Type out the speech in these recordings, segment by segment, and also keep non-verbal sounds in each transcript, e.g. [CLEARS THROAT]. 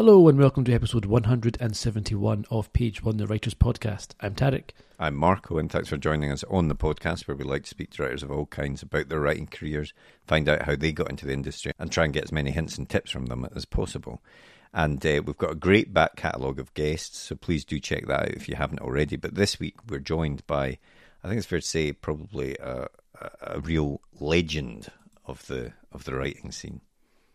Hello and welcome to episode 171 of Page One, the Writers Podcast. I'm Tarek. I'm Marco, and thanks for joining us on the podcast where we like to speak to writers of all kinds about their writing careers, find out how they got into the industry, and try and get as many hints and tips from them as possible. And uh, we've got a great back catalogue of guests, so please do check that out if you haven't already. But this week we're joined by, I think it's fair to say, probably a, a, a real legend of the of the writing scene.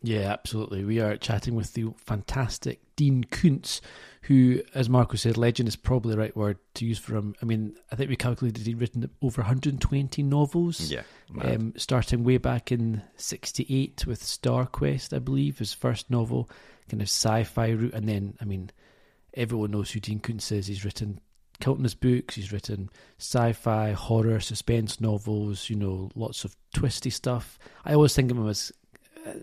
Yeah, absolutely. We are chatting with the fantastic Dean Koontz, who, as Marco said, legend is probably the right word to use for him. I mean, I think we calculated he'd written over 120 novels. Yeah. Um, starting way back in 68 with Star Quest, I believe, his first novel, kind of sci fi route. And then, I mean, everyone knows who Dean Koontz is. He's written countless books, he's written sci fi, horror, suspense novels, you know, lots of twisty stuff. I always think of him as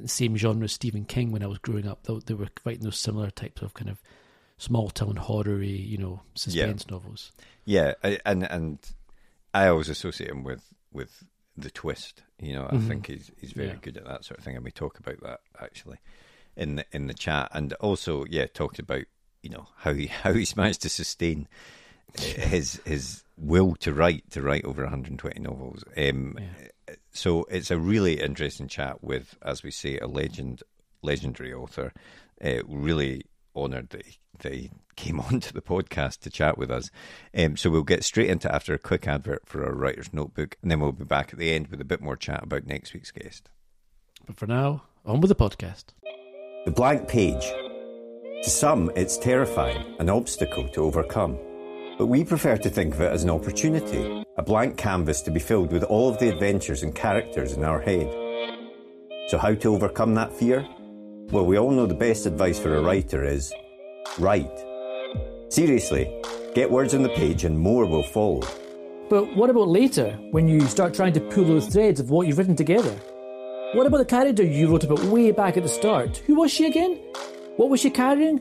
same genre as Stephen King when I was growing up. They, they were writing those similar types of kind of small town horror you know, suspense Yeah. novels. Yeah, I- and and I always associate him with with the twist. You know, I Mhm. think he's he's very Yeah. good at that sort of thing, and we talk about that actually in the in the chat, and also yeah, talked about you know how he [LAUGHS] how he's managed to sustain uh, his his will to write to write over 120 novels. Um, So it's a really interesting chat with, as we say, a legend, legendary author. Uh, really honoured that he, that he came [LAUGHS] onto the podcast to chat with us. Um, so we'll get straight into after a quick advert for our writer's notebook, and then we'll be back at the end with a bit more chat about next week's guest. But for now, on with the podcast. The blank page. To some, it's terrifying, an obstacle to overcome. But we prefer to think of it as an opportunity, a blank canvas to be filled with all of the adventures and characters in our head. So, how to overcome that fear? Well, we all know the best advice for a writer is write. Seriously, get words on the page and more will follow. But what about later, when you start trying to pull those threads of what you've written together? What about the character you wrote about way back at the start? Who was she again? What was she carrying?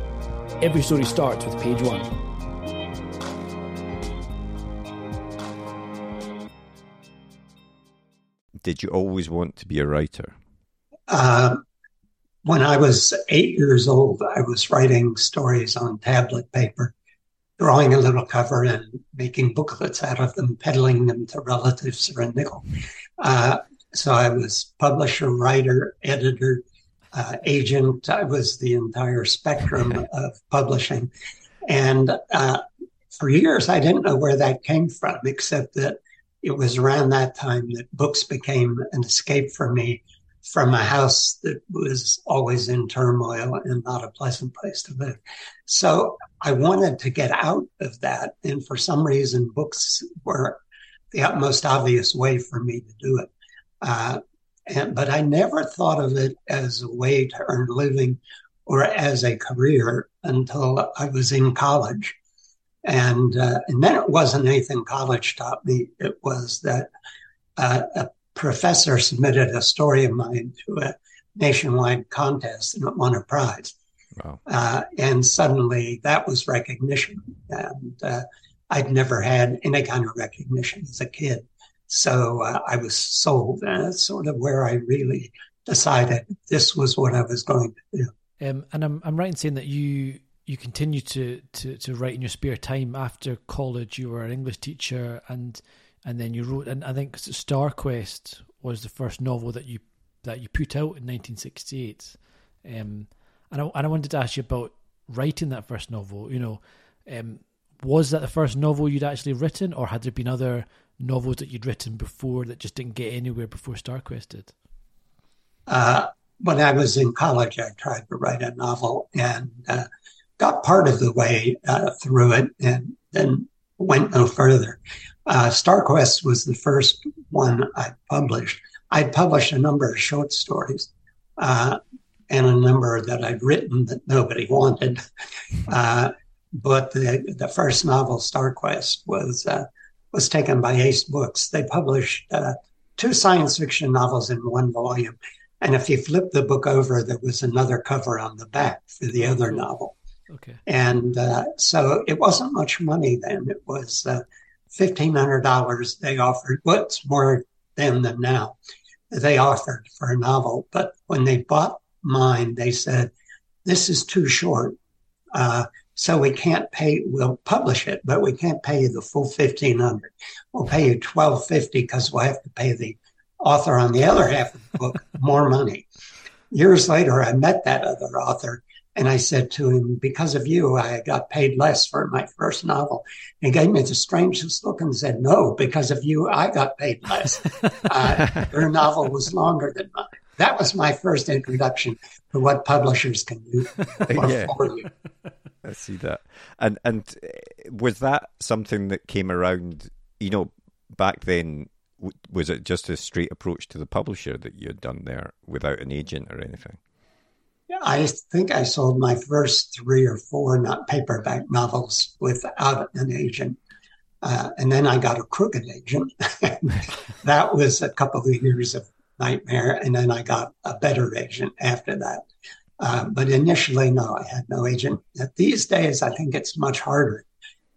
every story starts with page one. Did you always want to be a writer? Uh, when I was eight years old, I was writing stories on tablet paper, drawing a little cover and making booklets out of them, peddling them to relatives for a nickel. Uh, so I was publisher, writer, editor, uh, agent. I was the entire spectrum [LAUGHS] of publishing. And uh, for years, I didn't know where that came from, except that it was around that time that books became an escape for me from a house that was always in turmoil and not a pleasant place to live. So I wanted to get out of that. And for some reason, books were the most obvious way for me to do it. Uh, and, but I never thought of it as a way to earn a living or as a career until I was in college. And, uh, and then it wasn't anything college taught me. It was that uh, a professor submitted a story of mine to a nationwide contest and it won a prize. Wow. Uh, and suddenly that was recognition. And uh, I'd never had any kind of recognition as a kid. So uh, I was sold. And that's sort of where I really decided this was what I was going to do. Um, and I'm, I'm right in saying that you you continue to, to, to write in your spare time after college. You were an English teacher, and and then you wrote. And I think Star Quest was the first novel that you that you put out in 1968. Um, and I, and I wanted to ask you about writing that first novel. You know, um, was that the first novel you'd actually written, or had there been other novels that you'd written before that just didn't get anywhere before StarQuest did? Uh, when I was in college, I tried to write a novel and uh, got part of the way uh, through it, and then went no further. Uh, StarQuest was the first one I published. I'd published a number of short stories, uh, and a number that I'd written that nobody wanted. [LAUGHS] Uh, but the, the first novel, StarQuest, was was taken by Ace Books. They published uh, two science fiction novels in one volume, and if you flip the book over, there was another cover on the back for the other novel. Okay. And uh, so it wasn't much money then. It was uh, fifteen hundred dollars they offered. What's more then than now? They offered for a novel, but when they bought mine, they said, this is too short. Uh, so we can't pay, we'll publish it, but we can't pay you the full 1500. We'll pay you 1250 because we'll have to pay the author on the other half of the book [LAUGHS] more money. Years later, I met that other author and I said to him, because of you, I got paid less for my first novel. And he gave me the strangest look and said, no, because of you, I got paid less. [LAUGHS] uh, your novel was longer than mine that was my first introduction to what publishers can do [LAUGHS] yeah. [LAUGHS] for you. I see that. And and uh, was that something that came around? You know, back then, was it just a straight approach to the publisher that you had done there without an agent or anything? Yeah, I think I sold my first three or four not paperback novels without an agent. Uh, and then I got a crooked agent. [LAUGHS] that was a couple of years of nightmare. And then I got a better agent after that. Uh, but initially, no, I had no agent. These days, I think it's much harder,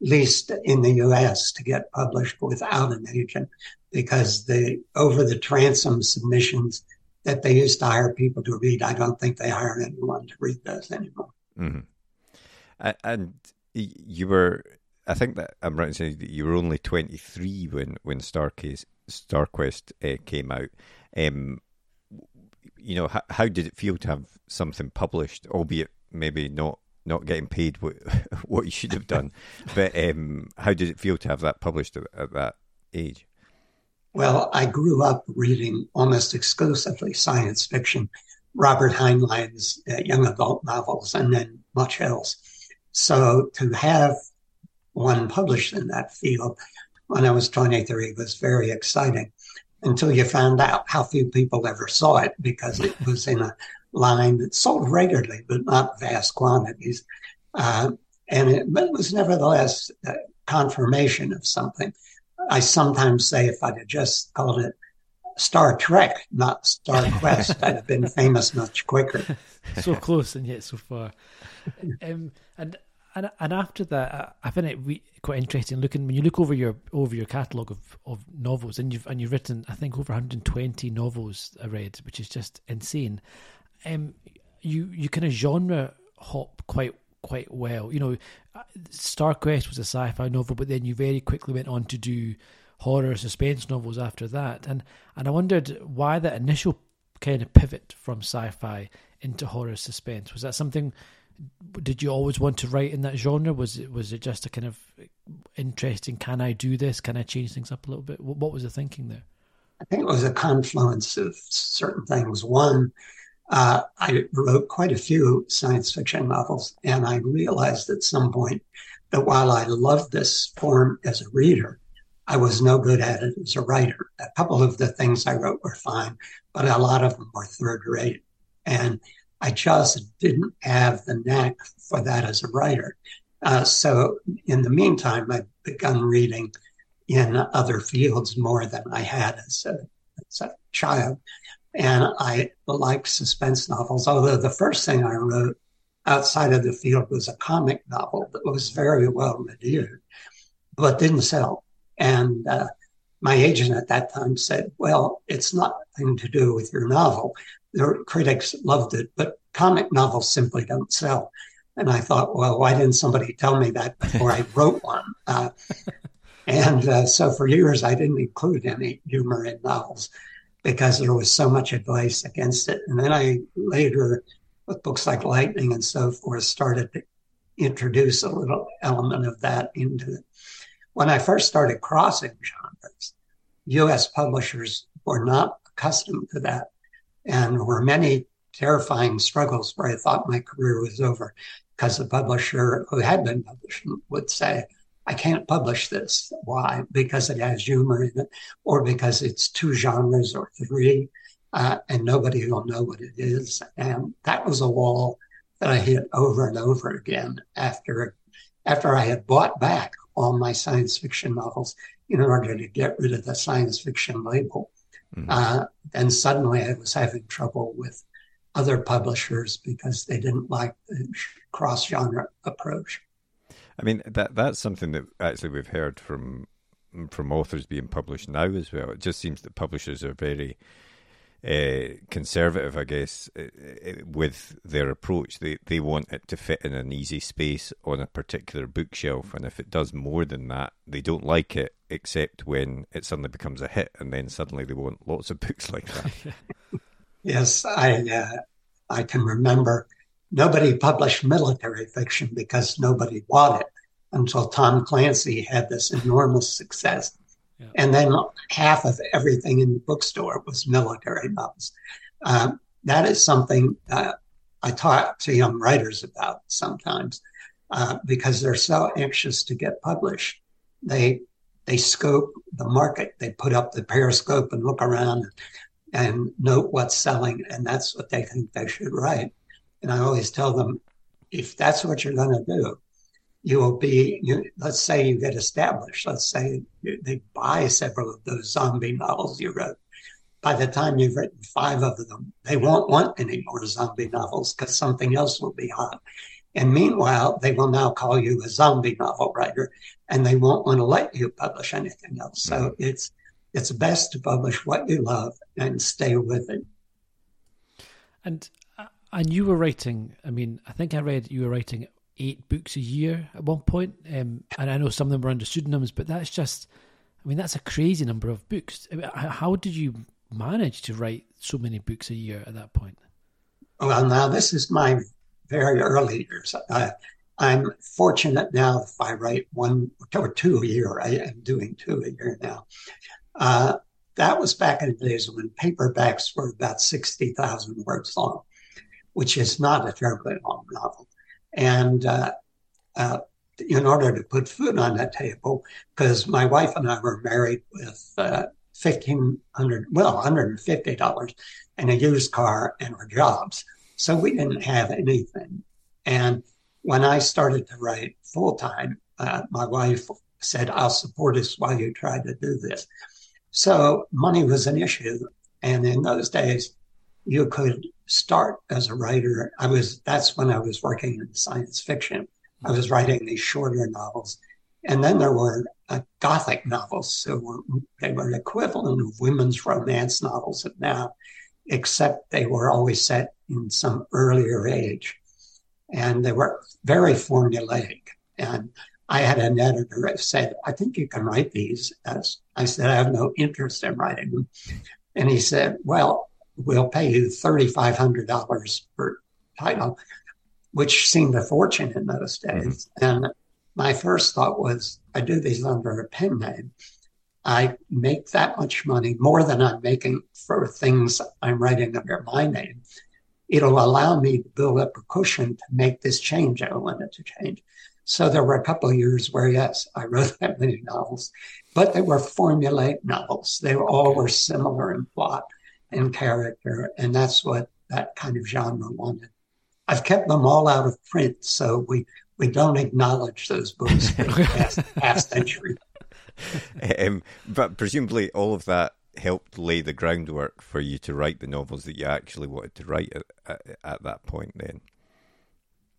at least in the US, to get published without an agent because the over the transom submissions that they used to hire people to read, I don't think they hire anyone to read those anymore. Mm-hmm. And you were, I think that I'm right in saying that you were only 23 when when Starcase, StarQuest uh, came out. Um, you know, how, how, did it feel to have something published, albeit maybe not not getting paid what [LAUGHS] what you should have done? [LAUGHS] but um, how did it feel to have that published at, at that age? Well, I grew up reading almost exclusively science fiction, Robert Heinlein's uh, young adult novels, and then much else. So to have one published in that field when I was 23 was very exciting until you found out how few people ever saw it because it was in a line that sold regularly, but not vast quantities. Uh, and it, it, was nevertheless a confirmation of something. I sometimes say if I'd have just called it Star Trek, not Star Quest, [LAUGHS] I'd have been famous much quicker. so close and yet so far. [LAUGHS] Um, and and and after that, I find it quite interesting looking when you look over your over your catalogue of, of novels, and you've and you've written I think over 120 novels I read, which is just insane. Um, you you kind of genre hop quite quite well. You know, Star Quest was a sci-fi novel, but then you very quickly went on to do horror suspense novels after that, and and I wondered why that initial kind of pivot from sci-fi into horror suspense was that something did you always want to write in that genre? Was it was it just a kind of interesting? Can I do this? Can I change things up a little bit? What, was the thinking there? I think it was a confluence of certain things. One, uh, I wrote quite a few science fiction novels, and I realized at some point that while I loved this form as a reader, I was no good at it as a writer. A couple of the things I wrote were fine, but a lot of them were third rate. And I just didn't have the knack for that as a writer. Uh, so in the meantime, I've begun reading in other fields more than I had as a as a child. And I liked suspense novels, although the first thing I wrote outside of the field was a comic novel that was very well reviewed, but didn't sell. And uh, my agent at that time said, Well, it's nothing to do with your novel. The critics loved it, but comic novels simply don't sell. And I thought, well, why didn't somebody tell me that before I [LAUGHS] wrote one? Uh, and uh, so for years, I didn't include any humor in novels because there was so much advice against it. And then I later, with books like Lightning and so forth, started to introduce a little element of that into it. When I first started crossing genres, US publishers were not accustomed to that. And were many terrifying struggles where I thought my career was over because the publisher who had been publishing would say, I can't publish this. Why? Because it has humor in it, or because it's two genres or three, uh, and nobody will know what it is. And that was a wall that I hit over and over again after after I had bought back all my science fiction novels in order to get rid of the science fiction label. Mm-hmm. Uh, and suddenly I was having trouble with other publishers because they didn't like the cross genre approach. I mean that that's something that actually we've heard from from authors being published now as well. It just seems that publishers are very uh, conservative, I guess, uh, with their approach. They they want it to fit in an easy space on a particular bookshelf, and if it does more than that, they don't like it. Except when it suddenly becomes a hit, and then suddenly they want lots of [LAUGHS] books like that. [LAUGHS] yes, I uh, I can remember nobody published military fiction because nobody bought it until Tom Clancy had this enormous success. Yeah. And then half of everything in the bookstore was military novels. Um, that is something I talk to young writers about sometimes uh, because they're so anxious to get published. They they scope the market. They put up the periscope and look around and note what's selling, and that's what they think they should write. And I always tell them, if that's what you're going to do, you will be, you, let's say you get established. Let's say they buy several of those zombie novels you wrote. By the time you've written five of them, they won't want any more zombie novels because something else will be hot. And meanwhile, they will now call you a zombie novel writer and they won't want to let you publish anything else. So mm-hmm. it's, it's best to publish what you love and stay with it. And and you were writing. I mean, I think I read you were writing eight books a year at one point, um, and I know some of them were under pseudonyms, but that's just. I mean, that's a crazy number of books. How did you manage to write so many books a year at that point? Well, now this is my very early years. I'm fortunate now if I write one or two a year. I am doing two a year now. Uh, that was back in the days when paperbacks were about 60,000 words long which is not a terribly long novel. And uh, uh, in order to put food on the table, because my wife and I were married with uh, fifteen hundred, well, hundred and fifty dollars, and a used car and our jobs, so we didn't have anything. And when I started to write full time, uh, my wife said, "I'll support us while you try to do this." So money was an issue, and in those days, you could start as a writer. I was that's when I was working in science fiction. I was writing these shorter novels, and then there were uh, gothic novels. So they were an equivalent of women's romance novels now, except they were always set in some earlier age, and they were very formulaic. And I had an editor who said, "I think you can write these." As I said, "I have no interest in writing them," and he said, "Well." We'll pay you $3,500 per title, which seemed a fortune in those mm-hmm. days. Mm-hmm. And my first thought was, I do these under a pen name. I make that much money, more than I'm making for things I'm writing under my name. It'll allow me to build up a cushion to make this change I wanted to change. So there were a couple of years where, yes, I wrote [LAUGHS] that many novels, but they were formulaic novels. They all were similar in plot and character. And that's what that kind of genre wanted. I've kept them all out of print, so we, we don't acknowledge those books for the past [LAUGHS] half century. Um, but presumably, all of that helped lay the groundwork for you to write the novels that you actually wanted to write at, at, at that point. Then,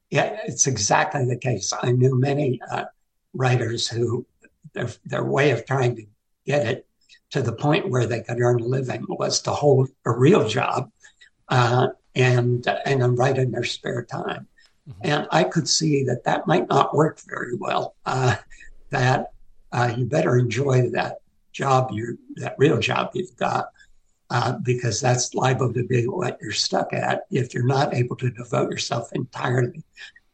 yeah, it's exactly the case. I knew many uh, writers who their their way of trying to get it to the point where they could earn a living was to hold a real job uh, and and then write in their spare time. Mm-hmm. And I could see that that might not work very well. Uh, that uh, you better enjoy that job, you that real job you've got, uh, because that's liable to be what you're stuck at if you're not able to devote yourself entirely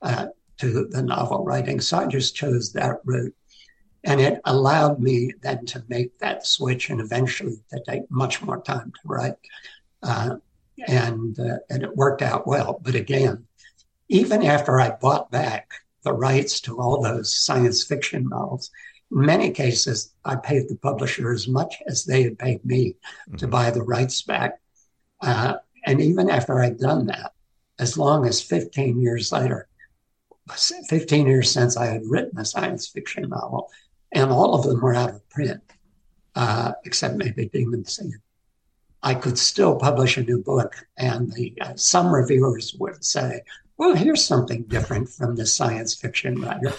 uh, to the novel writing. So I just chose that route. And it allowed me then to make that switch and eventually to take much more time to write. Uh, and, uh, and it worked out well. But again, even after I bought back the rights to all those science fiction novels, in many cases, I paid the publisher as much as they had paid me mm-hmm. to buy the rights back. Uh, and even after I'd done that, as long as 15 years later, 15 years since I had written a science fiction novel, and all of them were out of print, uh, except maybe Demon Seed. I could still publish a new book, and the uh, some reviewers would say, "Well, here's something different from the science fiction writer,"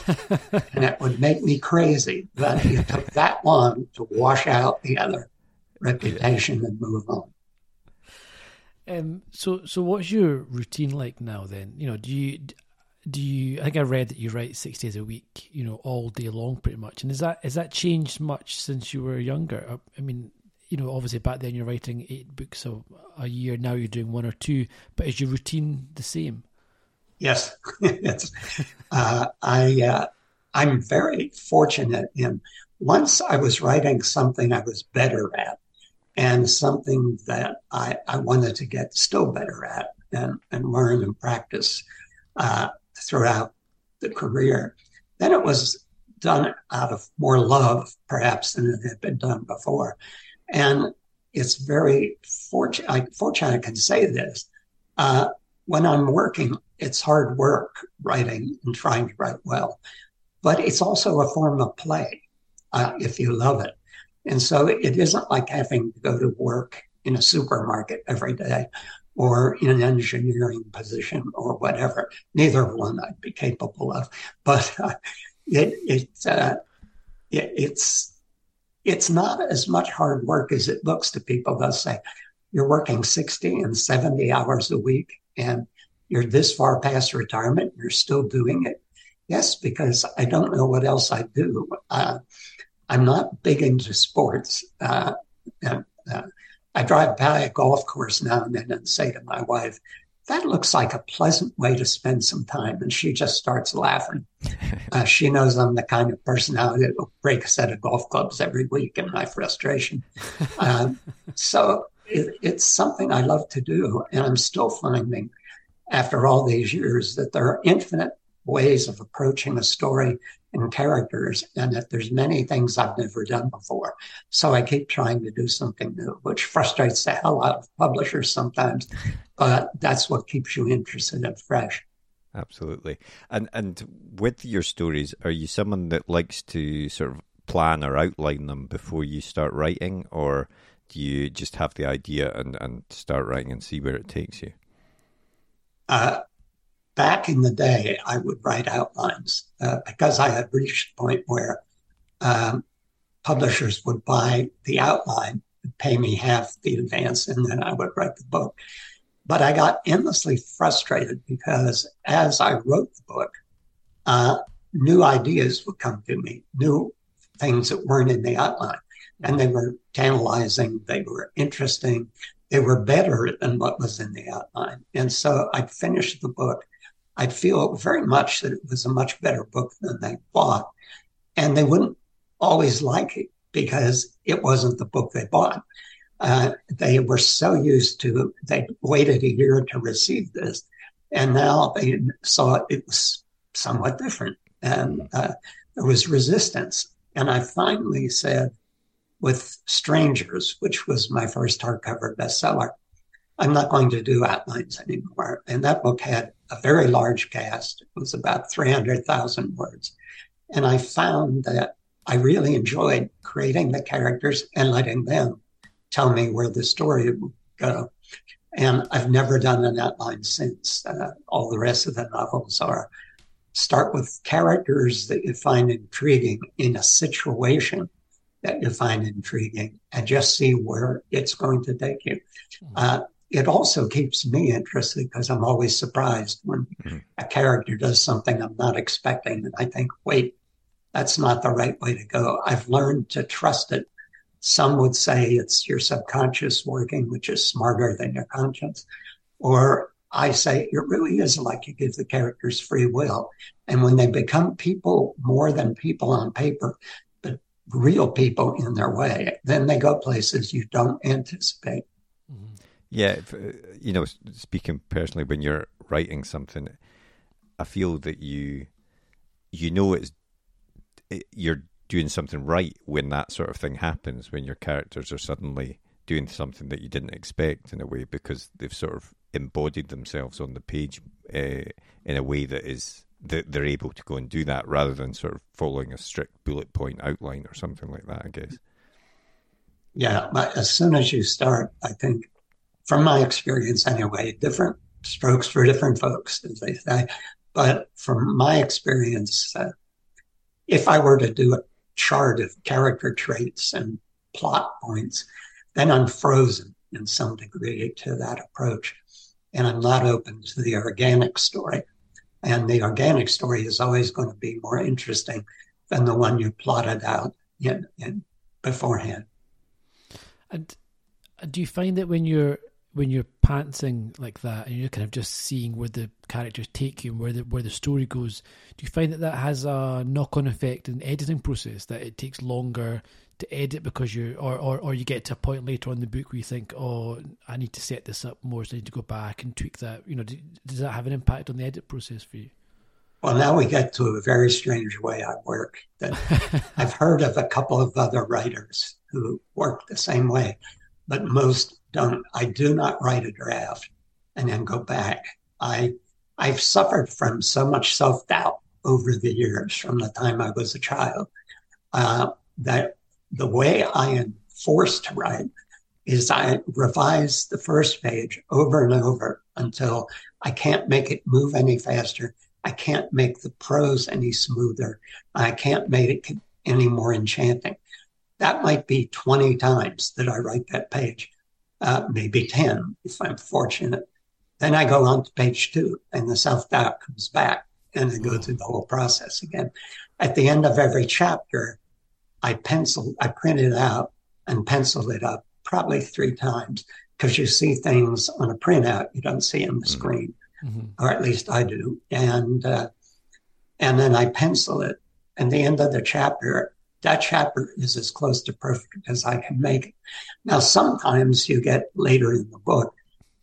[LAUGHS] and it would make me crazy that it took that long to wash out the other reputation and move on. Um, so, so what's your routine like now? Then, you know, do you do you? I think I read that you write six days a week, you know, all day long, pretty much. And is that is that changed much since you were younger? I mean, you know, obviously back then you're writing eight books a, a year. Now you're doing one or two. But is your routine the same? Yes, [LAUGHS] it's. uh, I uh, I'm very fortunate in once I was writing something I was better at, and something that I I wanted to get still better at and and learn and practice uh, throughout the career. Then it was done out of more love, perhaps, than it had been done before. And it's very fortunate, I, fortunate I can say this. Uh, when I'm working, it's hard work writing and trying to write well, but it's also a form of play uh, if you love it. And so it isn't like having to go to work in a supermarket every day or in an engineering position or whatever. Neither one I'd be capable of, but uh, it, uh, it, it's it's not as much hard work as it looks to people. They'll say, you're working 60 and 70 hours a week and you're this far past retirement, you're still doing it. Yes, because I don't know what else I do. Uh, I'm not big into sports. Uh, and, uh, I drive by a golf course now and then and say to my wife, that looks like a pleasant way to spend some time. And she just starts laughing. [LAUGHS] Uh, she knows I'm the kind of personality that will break a set of golf clubs every week in my frustration. Um, so it, it's something I love to do. And I'm still finding, after all these years, that there are infinite ways of approaching a story and characters, and that there's many things I've never done before. So I keep trying to do something new, which frustrates the hell out of publishers sometimes but that's what keeps you interested and fresh. Absolutely. And and with your stories, are you someone that likes to sort of plan or outline them before you start writing, or do you just have the idea and, and start writing and see where it takes you? Uh, back in the day, I would write outlines uh, because I had reached the point where um, publishers would buy the outline, pay me half the advance, and then I would write the book. But I got endlessly frustrated because as I wrote the book, uh, new ideas would come to me, new things that weren't in the outline. And they were tantalizing, they were interesting, they were better than what was in the outline. And so I'd finish the book. I'd feel very much that it was a much better book than they bought. And they wouldn't always like it because it wasn't the book they bought. Uh, they were so used to, they waited a year to receive this. And now they saw it was somewhat different. And uh, there was resistance. And I finally said, with Strangers, which was my first hardcover bestseller, I'm not going to do outlines anymore. And that book had a very large cast. It was about 300,000 words. And I found that I really enjoyed creating the characters and letting them tell me where the story would go. And I've never done an outline since. Uh, all the rest of the novels are start with characters that you find intriguing in a situation that you find intriguing and just see where it's going to take you. Mm-hmm. Uh, it also keeps me interested because I'm always surprised when mm-hmm. a character does something I'm not expecting. And I think, wait, that's not the right way to go. I've learned to trust it. Some would say it's your subconscious working, which is smarter than your conscience. Or I say it really is like you give the characters free will. And when they become people more than people on paper, but real people in their way, then they go places you don't anticipate. Yeah, uh, you know, speaking personally, when you're writing something, I feel that you you know it's it, you're doing something right when that sort of thing happens when your characters are suddenly doing something that you didn't expect in a way because they've sort of embodied themselves on the page uh, in a way that is that they're able to go and do that rather than sort of following a strict bullet point outline or something like that. I guess. Yeah, but as soon as you start, I think from my experience anyway, different strokes for different folks, as they say. But from my experience, uh, if I were to do a chart of character traits and plot points, then I'm frozen in some degree to that approach. And I'm not open to the organic story. And the organic story is always going to be more interesting than the one you plotted out in, in beforehand. And do you find that when you're when you're pantsing like that and you're kind of just seeing where the characters take you and where the where the story goes, do you find that that has a knock on effect in the editing process that it takes longer to edit because you or, or or you get to a point later on the book where you think, oh, I need to set this up more, so I need to go back and tweak that. You know, do, does that have an impact on the edit process for you? Well, now we get to a very strange way I work. That [LAUGHS] I've heard of a couple of other writers who work the same way, but most don't. I do not write a draft and then go back. I I've suffered from so much self doubt over the years from the time I was a child uh, that the way I am forced to write is I revise the first page over and over until I can't make it move any faster. I can't make the prose any smoother. I can't make it any more enchanting. That might be 20 times that I write that page uh, maybe 10 if I'm fortunate. Then I go on to page two and the self doubt comes back and I go through the whole process again. At the end of every chapter, I pencil, I print it out and pencil it up probably three times because you see things on a printout you don't see on the mm-hmm. screen, mm-hmm. or at least I do. And uh, and then I pencil it. And the end of the chapter, that chapter is as close to perfect as I can make it. Now, sometimes you get later in the book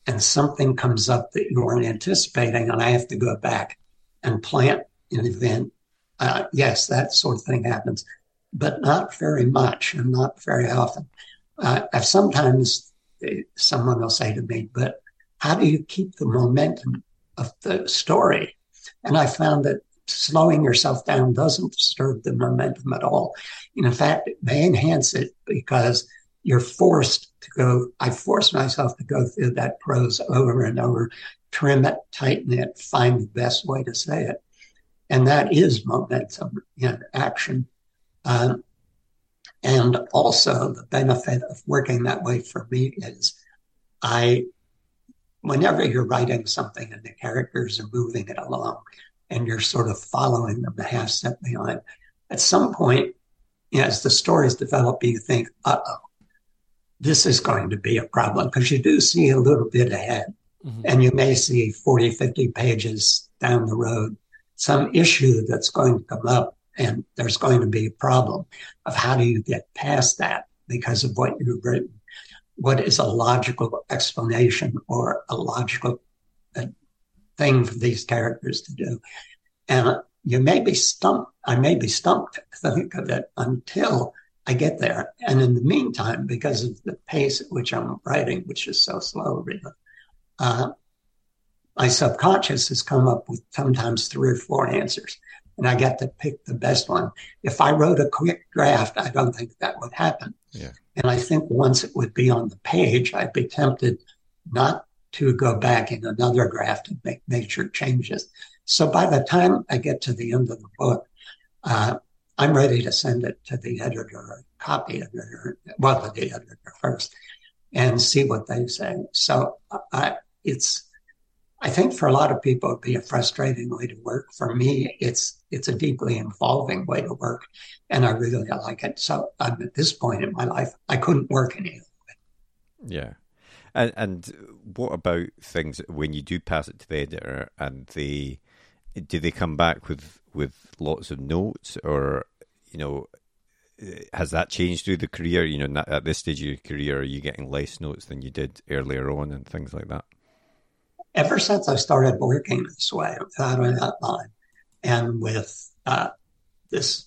and something comes up that you weren't anticipating, and I have to go back and plant an event. Uh, yes, that sort of thing happens, but not very much and not very often. Uh, I've sometimes eh, someone will say to me, but how do you keep the momentum of the story? And I found that slowing yourself down doesn't disturb the momentum at all. In fact, it may enhance it because you're forced to go. I force myself to go through that prose over and over, trim it, tighten it, find the best way to say it. And that is momentum in action. Um, and also, the benefit of working that way for me is I, whenever you're writing something and the characters are moving it along, and you're sort of following them a half step behind. At some point, as the story is developing, you think, uh oh, this is going to be a problem because you do see a little bit ahead. Mm-hmm. And you may see 40, 50 pages down the road, some issue that's going to come up, and there's going to be a problem of how do you get past that because of what you've written. What is a logical explanation or a logical thing for these characters to do. And you may be stumped, I may be stumped to think of it until I get there. And in the meantime, because of the pace at which I'm writing, which is so slow, really, uh, my subconscious has come up with sometimes three or four answers. and I get to pick the best one. If I wrote a quick draft, I don't think that would happen. Yeah. And I think once it would be on the page, I'd be tempted not to go back in another draft and make major changes. So by the time I get to the end of the book, uh, I'm ready to send it to the editor, copy editor, well, the editor first, and see what they say. So uh, it's, I think for a lot of people it'd be a frustrating way to work. For me, it's it's a deeply involving way to work, and I really like it. So I'm at this point in my life, I couldn't work any other way. Yeah. And and what about things when you do pass it to the editor and they do they come back with with lots of notes or you know has that changed through the career? You know, at this stage of your career, are you getting less notes than you did earlier on and things like that? Ever since I started working this way, without an outline, and with uh, this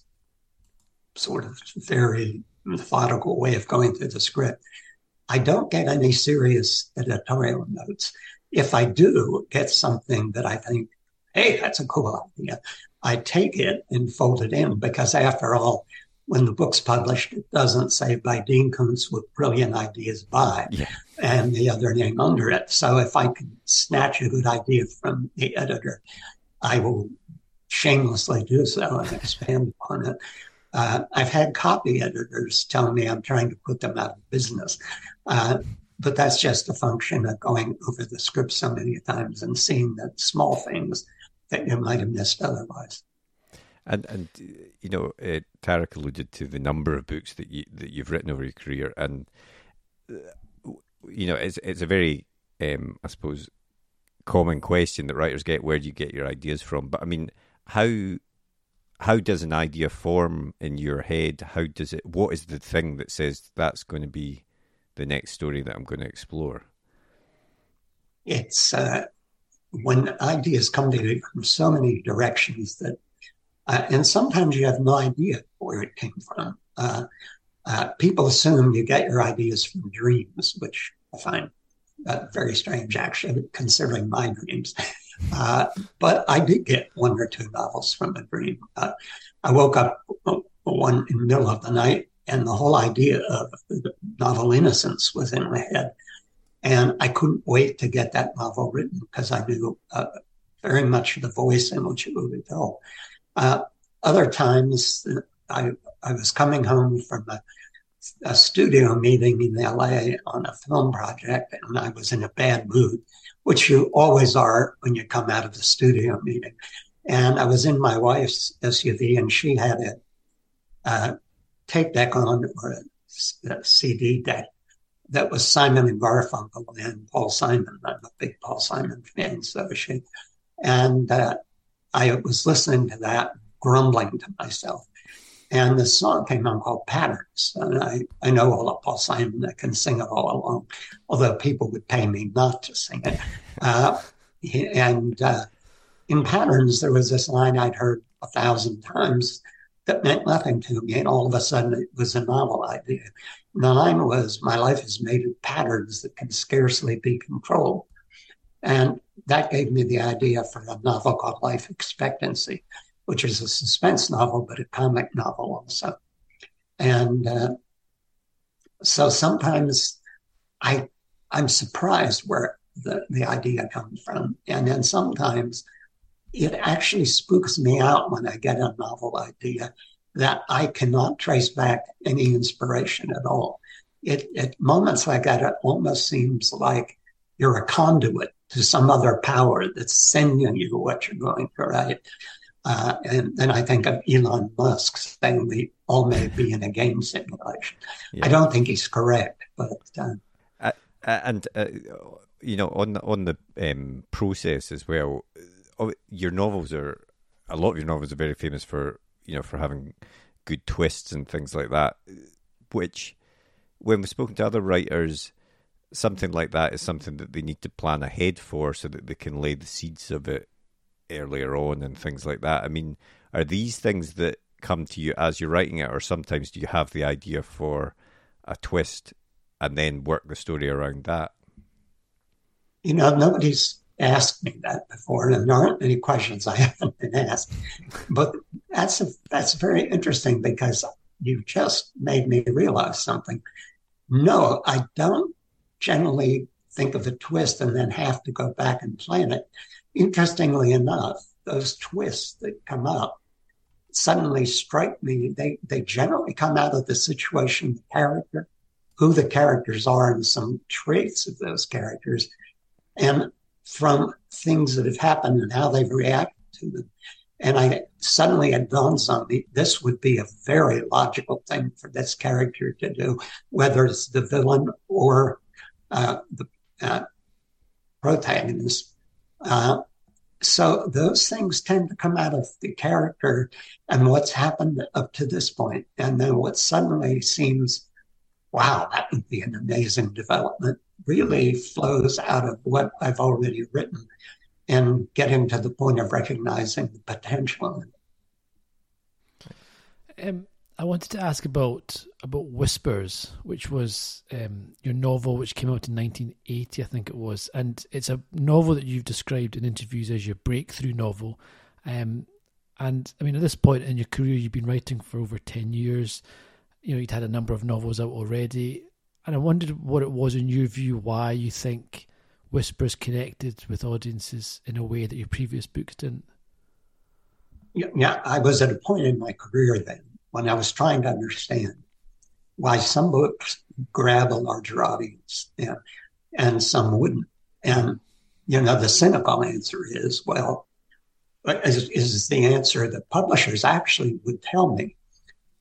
sort of very methodical way of going through the script, I don't get any serious editorial notes. If I do get something that I think, hey, that's a cool idea, I take it and fold it in because after all, when the book's published, it doesn't say by Dean Koontz with brilliant ideas by yeah. and the other name under it. So if I can snatch a good idea from the editor, I will shamelessly do so and expand upon it. Uh, I've had copy editors tell me I'm trying to put them out of business. Uh, but that's just a function of going over the script so many times and seeing the small things that you might have missed otherwise. And and you know, uh, Tarek alluded to the number of books that you that you've written over your career, and uh, you know, it's it's a very, um, I suppose, common question that writers get: Where do you get your ideas from? But I mean, how how does an idea form in your head? How does it? What is the thing that says that's going to be the next story that I'm going to explore? It's uh, when ideas come to you from so many directions that, uh, and sometimes you have no idea where it came from. Uh, uh, people assume you get your ideas from dreams, which I find uh, very strange, actually, considering my dreams. [LAUGHS] Uh, but I did get one or two novels from a dream. Uh, I woke up one in the middle of the night, and the whole idea of the novel Innocence was in my head. And I couldn't wait to get that novel written because I knew uh, very much the voice in which it would go. Uh, other times, I, I was coming home from a, a, studio meeting in LA on a film project, and I was in a bad mood, which you always are when you come out of the studio meeting. And I was in my wife's SUV, and she had a, a tape deck on or a, a CD deck that was Simon and Garfunkel and Paul Simon. I'm a big Paul Simon fan, so she. And uh, I was listening to that, grumbling to myself. And the song came on called Patterns. And I, I know all of Paul Simon. that can sing it all along, although people would pay me not to sing it. [LAUGHS] Uh, and uh, in Patterns, there was this line I'd heard a thousand times that meant nothing to me. And all of a sudden, it was a novel idea. The line was my life is made of patterns that can scarcely be controlled. And that gave me the idea for a novel called Life Expectancy, which is a suspense novel, but a comic novel also. And uh, so sometimes I, I'm surprised where the, the idea comes from. And then sometimes it actually spooks me out when I get a novel idea that I cannot trace back any inspiration at all. It, at moments like that, it almost seems like you're a conduit to some other power that's sending you what you're going to write. Uh, and then I think of Elon Musk saying we all may be in a game simulation. Yeah. I don't think he's correct, but uh, uh, and uh, you know on the, on the um, process as well. Your novels are a lot of your novels are very famous for you know, for having good twists and things like that. Which, when we've spoken to other writers, something like that is something that they need to plan ahead for so that they can lay the seeds of it earlier on and things like that. I mean, are these things that come to you as you're writing it, or sometimes do you have the idea for a twist and then work the story around that? You know, nobody's asked me that before, and there aren't any questions I [LAUGHS] haven't been asked. But that's a, that's very interesting because you just made me realize something. No, I don't generally think of a twist and then have to go back and plan it. Interestingly enough, those twists that come up suddenly strike me. They they generally come out of the situation, the character, who the characters are, and some traits of those characters, and from things that have happened and how they've reacted to them. And I suddenly it dawns on me this would be a very logical thing for this character to do, whether it's the villain or uh, the uh, protagonist. Uh, so those things tend to come out of the character and what's happened up to this. And then what suddenly seems, wow, that would be an amazing development, really flows out of what I've already written and getting to the point of recognizing the potential. I wanted to ask about about Whispers, which was um, your novel, which came out in 1980, I think it was, and it's a novel that you've described in interviews as your breakthrough novel. Um, and I mean, at this point in your career, you've been writing for over 10 years. You know, you'd had a number of novels out already, and I wondered what it was in your view why you think Whispers connected with audiences in a way that your previous books didn't. Yeah, yeah I was at a point in my career then when I was trying to understand why some books grab a larger audience and, and some wouldn't. And, you know, the cynical answer is, well, is, is the answer that publishers actually would tell me.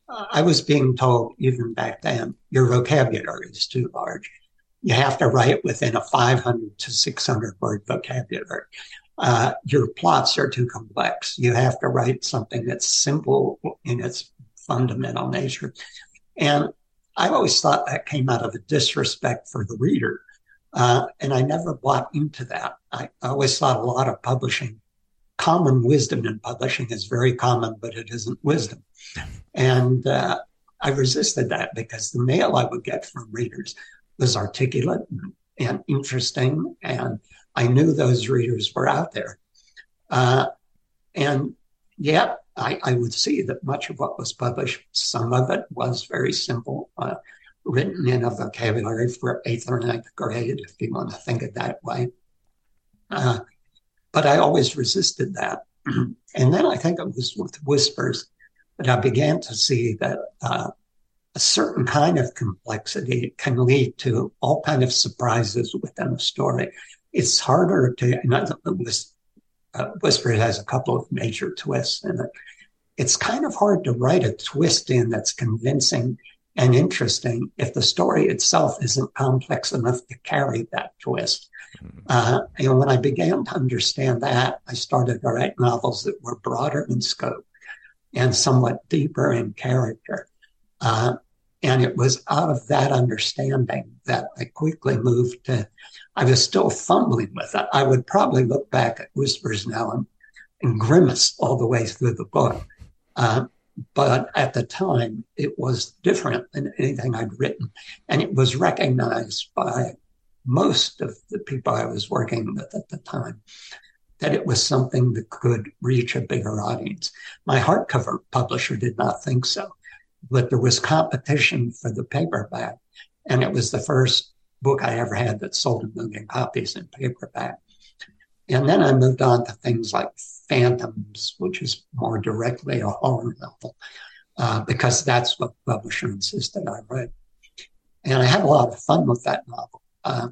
Uh, I was being told even back then, your vocabulary is too large. You have to write within a 500 to 600 word vocabulary. Uh, your plots are too complex. You have to write something that's simple in its fundamental nature. And I always thought that came out of a disrespect for the reader. Uh, and I never bought into that. I, I always thought a lot of publishing, common wisdom in publishing is very common, but it isn't wisdom. And uh, I resisted that because the mail I would get from readers was articulate and interesting. And I knew those readers were out there. Uh, and yet I, I, would see that much of what was published, some of it was very simple, uh, written in a vocabulary for eighth or ninth grade, if you want to think it that way. Uh, but I always resisted that. [CLEARS THROAT] and then I think it was with Whispers that I began to see that uh, a certain kind of complexity can lead to all kind of surprises within a story. It's harder to, and it was uh, Whisper has a couple of major twists in it. It's kind of hard to write a twist in that's convincing and interesting if the story itself isn't complex enough to carry that twist. Mm-hmm. Uh, and when I began to understand that, I started to write novels that were broader in scope and somewhat deeper in character. Uh, and it was out of that understanding that I quickly moved to, I was still fumbling with it. I would probably look back at Whispers now and, and grimace all the way through the book. Uh, but at the time, it was different than anything I'd written. And it was recognized by most of the people I was working with at the time that it was something that could reach a bigger audience. My hardcover publisher did not think so but there was competition for the paperback. And it was the first book I ever had that sold a million copies in paperback. And then I moved on to things like Phantoms, which is more directly a horror novel, uh, because that's what the publisher insisted I read. And I had a lot of fun with that novel. Uh,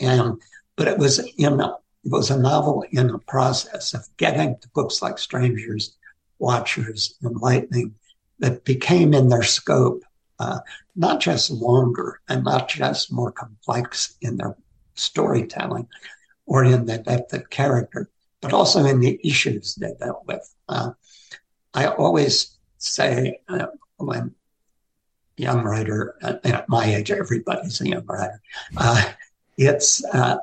and but it was in a, it was a novel in the process of getting to books like Strangers, Watchers, and Lightning that became in their scope uh, not just longer and not just more complex in their storytelling or in the depth of character, but also in the issues they dealt with. Uh, I always say uh, when young writer at, at, my age, everybody's a young writer. Uh, it's uh,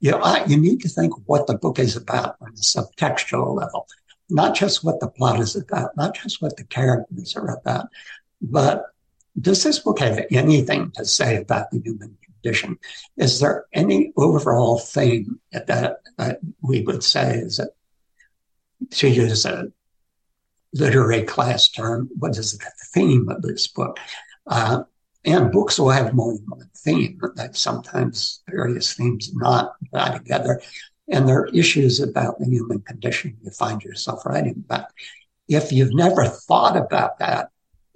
you know you need to think what the book is about on the subtextual level not just what the plot is about, not just what the characters are about, but does this book have anything to say about the human condition. Is there any overall theme that, that we would say is that, to use a literary class term, what is the theme of this book? Uh, and books will have more than one theme, that sometimes various themes not tie together. And there are issues about the human condition you find yourself writing about. If you've never thought about that,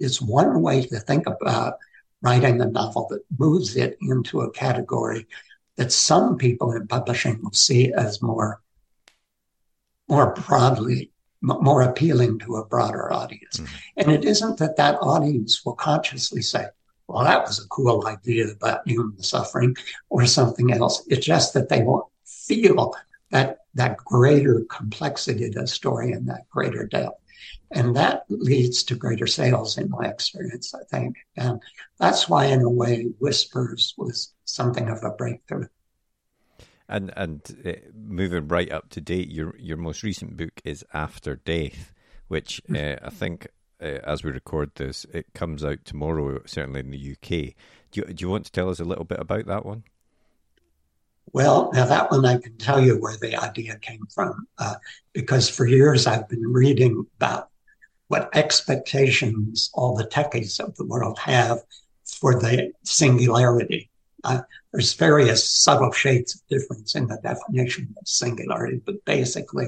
it's one way to think about writing a novel that moves it into a category that some people in publishing will see as more, more broadly, more appealing to a broader audience. Mm-hmm. And it isn't that that audience will consciously say, well, that was a cool idea about human suffering or something else. It's just that they won't feel that, that greater complexity of the story and that greater depth. And that leads to greater sales in my experience, I think. And that's why, in a way, Whispers was something of a breakthrough. And and uh, moving right up to date, your your most recent book is After Death, which hmm. uh, I think, uh, as we record this, it comes out tomorrow, certainly in the UK. Do you, do you want to tell us a little bit about that one? Well, now that one I can tell you where the idea came from, uh, because for years I've been reading about what expectations all the techies of the world have for the singularity. Uh, there's various subtle shades of difference in the definition of singularity, but basically,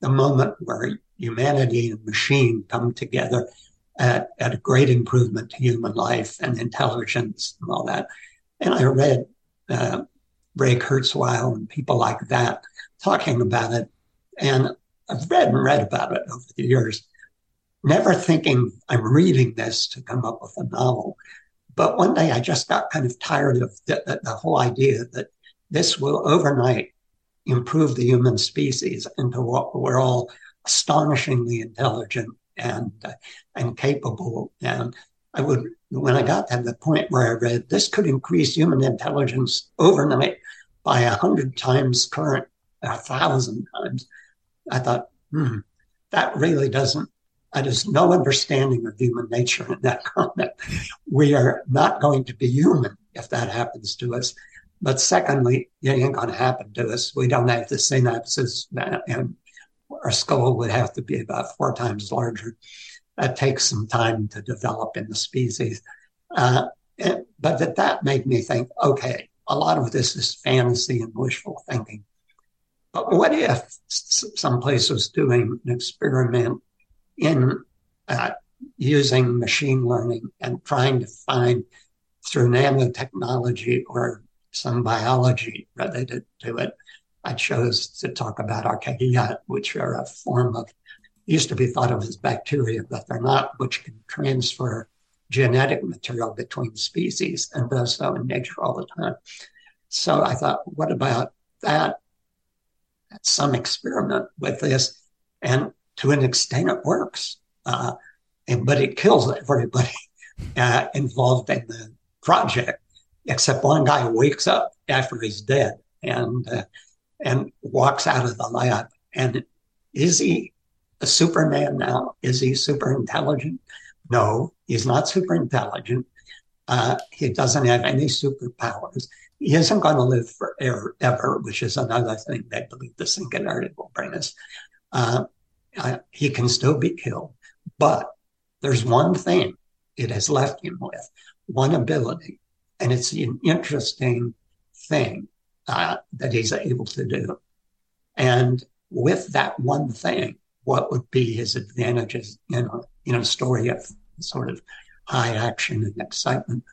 the moment where humanity and machine come together at, at a great improvement to human life and intelligence and all that. And I read uh, Ray Kurzweil and people like that talking about it. And I've read and read about it over the years never thinking I'm reading this to come up with a novel. But one day I just got kind of tired of the, the, the whole idea that this will overnight improve the human species into what we're all astonishingly intelligent and uh, and capable. And I would, when I got to the point where I read this could increase human intelligence overnight by a hundred times current, a thousand times, I thought, hmm, that really doesn't that is no understanding of human nature in that comment. We are not going to be human if that happens to us. But secondly, it ain't going to happen to us. We don't have the synapses, and our skull would have to be about four times larger. That takes some time to develop in the species. Uh, and, but that, that made me think, okay, a lot of this is fantasy and wishful thinking. But what if some place was doing an experiment in uh, using machine learning and trying to find through nanotechnology or some biology related to it. I chose to talk about archaea, which are a form of, used to be thought of as bacteria, but they're not, which can transfer genetic material between species and does so in nature all the time. So I thought, what about that? Some experiment with this. And to an extent, it works. Uh, and, but it kills everybody [LAUGHS] uh, involved in the project, except one guy wakes up after he's dead and uh, and walks out of the lab. And is he a Superman now? Is he super intelligent? No, he's not super intelligent. Uh, he doesn't have any superpowers. He isn't going to live forever, which is another thing they believe the singularity will bring us. Uh, he can still be killed. But there's one thing it has left him with, one ability, and it's an interesting thing uh, that he's able to do. And with that one thing, what would be his advantages in a, in a story of sort of high action and excitement?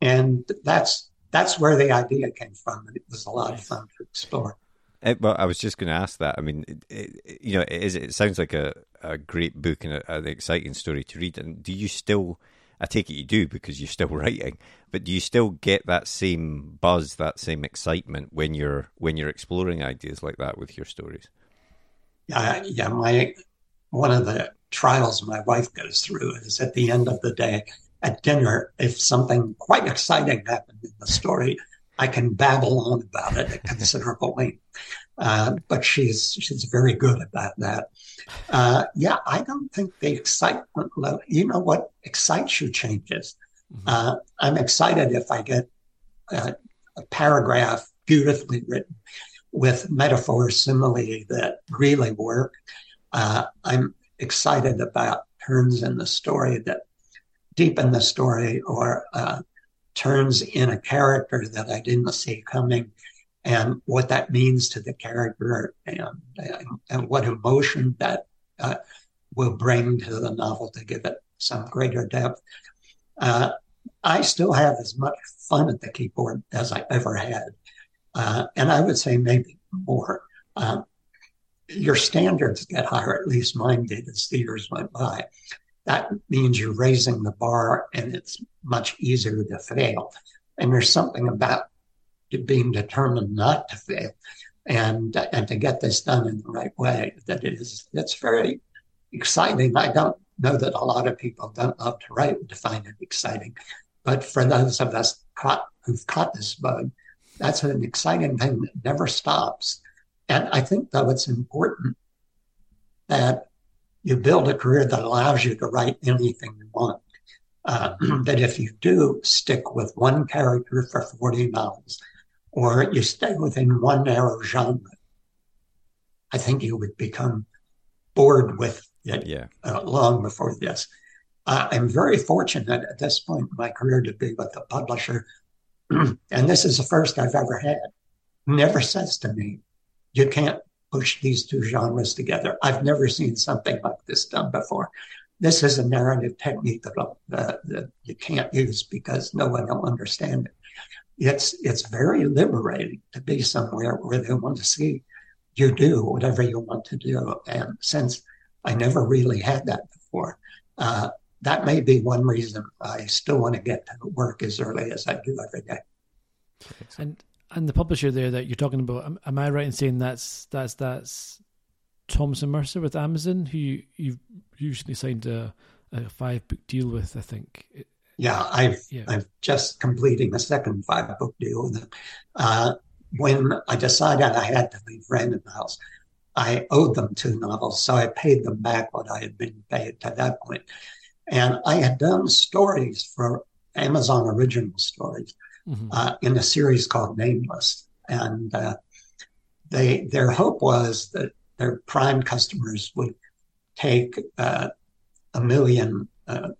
And that's that's where the idea came from. And it was a lot of fun to explore. It, well, I was just going to ask that. I mean, it, it, you know, it, is, it sounds like a, a great book and a, an exciting story to read. And do you still? I take it you do because you're still [LAUGHS] writing. But do you still get that same buzz, that same excitement when you're when you're exploring ideas like that with your stories? Yeah, yeah. My one of the trials my wife goes through is at the end of the day at dinner, if something quite exciting happened in the story, I can babble on about it at considerable length. Uh, but she's she's very good about that. Uh, yeah, I don't think the excitement level. You know what excites you changes. Mm-hmm. Uh, I'm excited if I get a, a paragraph beautifully written with metaphor simile that really work. Uh, I'm excited about turns in the story that deepen the story or uh, turns in a character that I didn't see coming and what that means to the character and, and, and what emotion that uh, will bring to the novel to give it some greater depth. Uh, I still have as much fun at the keyboard as I ever had. Uh, and I would say maybe more. Um, your standards get higher, at least mine did as the years went by. That means you're raising the bar and it's much easier to fail. And there's something about being determined not to fail and and to get this done in the right way that is that's very exciting. I don't know that a lot of people don't love to write to find it exciting, but for those of us caught, who've caught this bug, that's an exciting thing that never stops. And I think though it's important that you build a career that allows you to write anything you want. Uh, [CLEARS THROAT] that if you do stick with one character for 40 novels, or you stay within one narrow genre, I think you would become bored with it yeah. uh, long before this. Uh, I'm very fortunate at this point in my career to be with a publisher, [CLEARS THROAT] and this is the first I've ever had. Never says to me, "You can't push these two genres together." I've never seen something like this done before. This is a narrative technique that, uh, that you can't use because no one will understand it. It's it's very liberating to be somewhere where they want to see you do whatever you want to do, and since I never really had that before. Uh, that may be one reason I still want to get to work as early as I do every day. And and the publisher there that you're talking about, am, am I right in saying that's that's that's Thomas and Mercer with Amazon, who you, you've recently signed a, a five book deal with? I think. Yeah, I've yeah. I'm just completing a second five book deal. Uh, when I decided I had to leave Random House, I owed them two novels, so I paid them back what I had been paid to that point. And I had done stories for Amazon original stories mm-hmm. uh, in a series called Nameless, and uh, they their hope was that their prime customers would take uh, a million uh,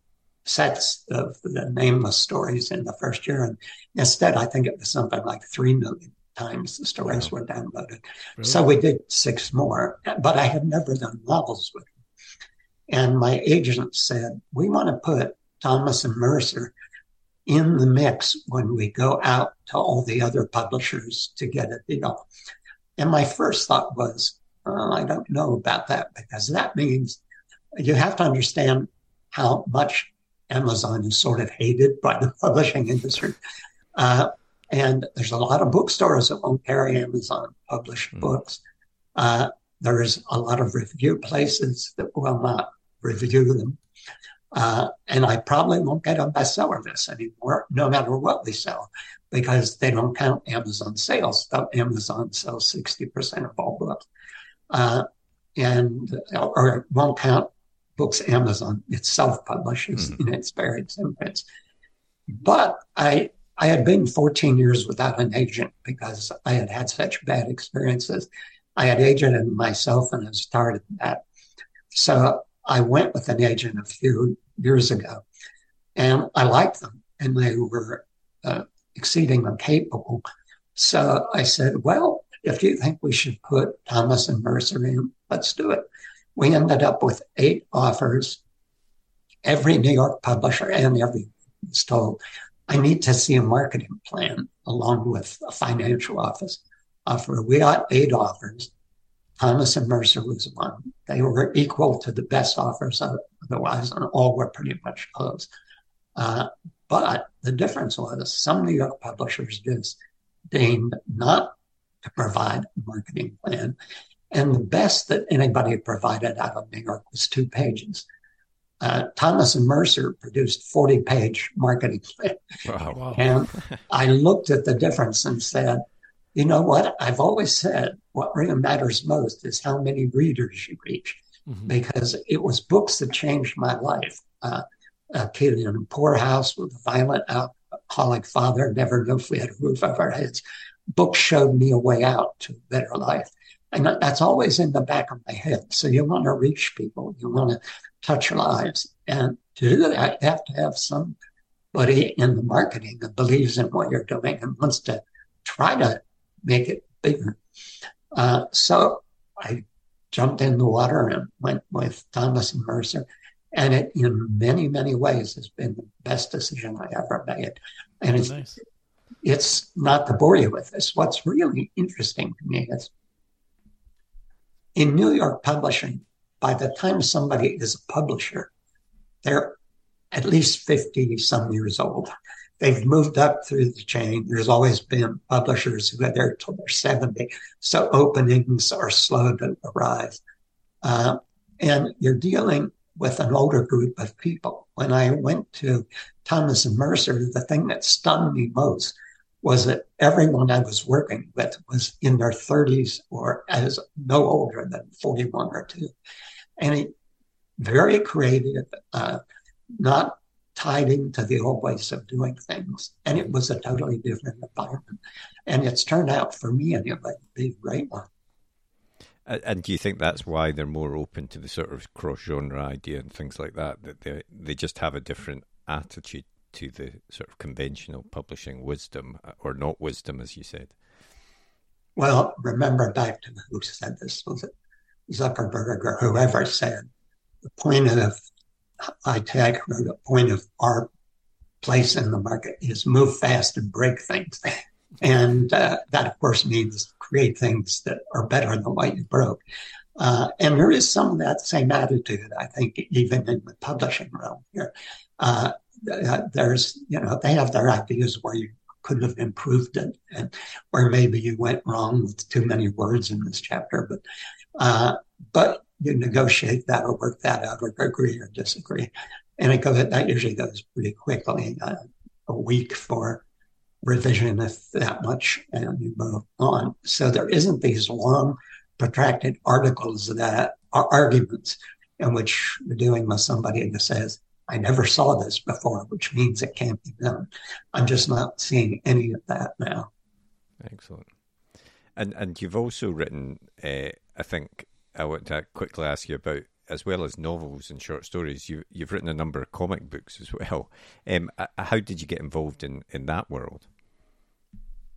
sets of the Nameless stories in the first year, and instead, I think it was something like three million times the stories wow. were downloaded. Really? So we did six more, but I had never done novels with him. And my agent said, We want to put Thomas and Mercer in the mix when we go out to all the other publishers to get a deal. And my first thought was, oh, I don't know about that because that means you have to understand how much Amazon is sort of hated by the [LAUGHS] publishing industry. Uh, and there's a lot of bookstores that won't carry Amazon published mm. books. Uh, there's a lot of review places that will not review them. Uh, and I probably won't get a bestseller list anymore, no matter what we sell, because they don't count Amazon sales. Amazon sells 60% of all books. Uh, and, or it won't count books Amazon itself publishes mm. in its various imprints. But I I had been 14 years without an agent because I had had such bad experiences. I had agented myself and I started that. So I went with an agent a few years ago and I liked them and they were uh, exceedingly capable. So I said, well, if you think we should put Thomas and Mercer in, let's do it. We ended up with eight offers. Every New York publisher and every was told I need to see a marketing plan along with a financial office offer. We got eight offers. Thomas and Mercer was one. They were equal to the best offers otherwise, and all were pretty much close. Uh, but the difference was some New York publishers just deigned not to provide a marketing plan. And the best that anybody provided out of New York was two pages uh, Thomas and Mercer produced 40 page marketing plan. Wow. And I looked at the difference and said, you know what? I've always said what really matters most is how many readers you reach, mm-hmm. because it was books that changed my life. Uh, a kid in a poorhouse with a violent alcoholic father, never knew if we had a roof over our heads. Books showed me a way out to a better life. And that's always in the back of my head. So you want to reach people, you want to touch lives. And to do that, you have to have somebody in the marketing that believes in what you're doing and wants to try to make it bigger. Uh, so I jumped in the water and went with Thomas and Mercer. And it, in many, many ways, has been the best decision I ever made. And it's, nice. it's not to bore you with this. What's really interesting to me is in New York publishing, by the time somebody is a publisher, they're at least 50 some years old. They've moved up through the chain. There's always been publishers who are there till they're 70. So openings are slow to arrive. Uh, and you're dealing with an older group of people. When I went to Thomas and Mercer, the thing that stunned me most was that everyone I was working with was in their 30s or as no older than 41 or 2. And very creative, uh, not tied into the old ways of doing things. And it was a totally different environment. And it's turned out for me anyway to be a great one. And do you think that's why they're more open to the sort of cross genre idea and things like that? That they they just have a different attitude to the sort of conventional publishing wisdom, or not wisdom, as you said. Well, remember back to who said this was it Zuckerberg or whoever said the point of high tech or the point of our place in the market is move fast and break things. [LAUGHS] And uh, that, of course, means create things that are better than what you broke. Uh, and there is some of that same attitude, I think, even in the publishing realm here. Uh, uh there's, you know, they have their ideas where you could have improved it and where maybe you went wrong with too many words in this chapter. But, uh, but you negotiate that or work that out or agree or disagree. And it goes, that usually goes pretty quickly, uh, a week for revision, if that much, and you move on. So there isn't these long, protracted articles that are arguments in which you're dealing with somebody who says, I never saw this before, which means it can't be done. I'm just not seeing any of that now. Excellent. And and you've also written, uh, I think, I want to quickly ask you about, as well as novels and short stories, you, you've written a number of comic books as well. Um, how did you get involved in, in that world?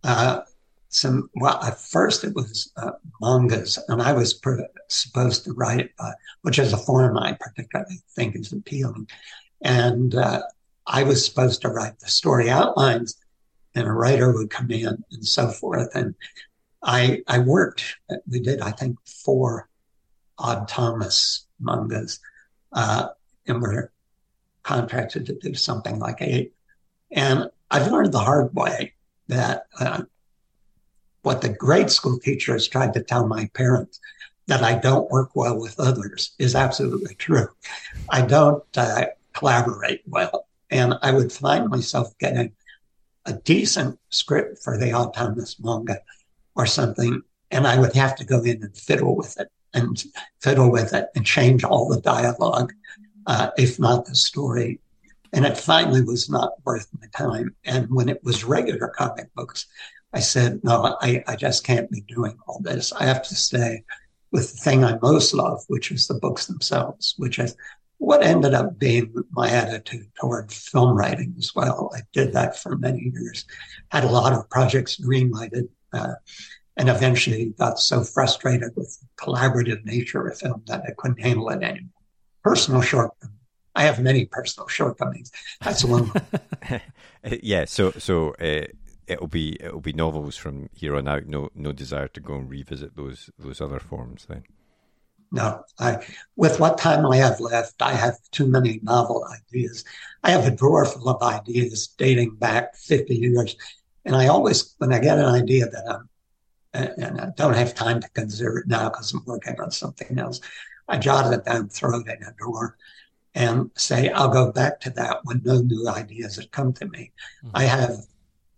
Uh, some well, at first it was uh, mangas, and I was supposed to write it, uh, which is a form I particularly think is appealing. And uh, I was supposed to write the story outlines, and a writer would come in and so forth. And I I worked. We did I think four Odd Thomas mangas, uh, and we're contracted to do something like eight. And I've learned the hard way that uh, what the grade school teachers tried to tell my parents that I don't work well with others is absolutely true. I don't uh, collaborate well. And I would find myself getting a decent script for the Thomas manga or something, and I would have to go in and fiddle with it and fiddle with it and change all the dialogue, uh, if not the story. And it finally was not worth my time. And when it was regular comic books, I said, no, I, I just can't be doing all this. I have to stay with the thing I most love, which is the books themselves, which is what ended up being my attitude toward film writing as well. I did that for many years, had a lot of projects greenlighted. Uh, and eventually got so frustrated with the collaborative nature of film that I couldn't handle it anymore. Personal shortcomings. I have many personal shortcomings. That's one. [LAUGHS] yeah. So so uh, it'll be it'll be novels from here on out. No no desire to go and revisit those those other forms then. No, I with what time I have left, I have too many novel ideas. I have a drawer full of ideas dating back fifty years, and I always when I get an idea that I'm and I don't have time to consider it now because I'm working on something else. I jot it down, throw it in a drawer, and say, I'll go back to that when no new ideas have come to me. Mm-hmm. I have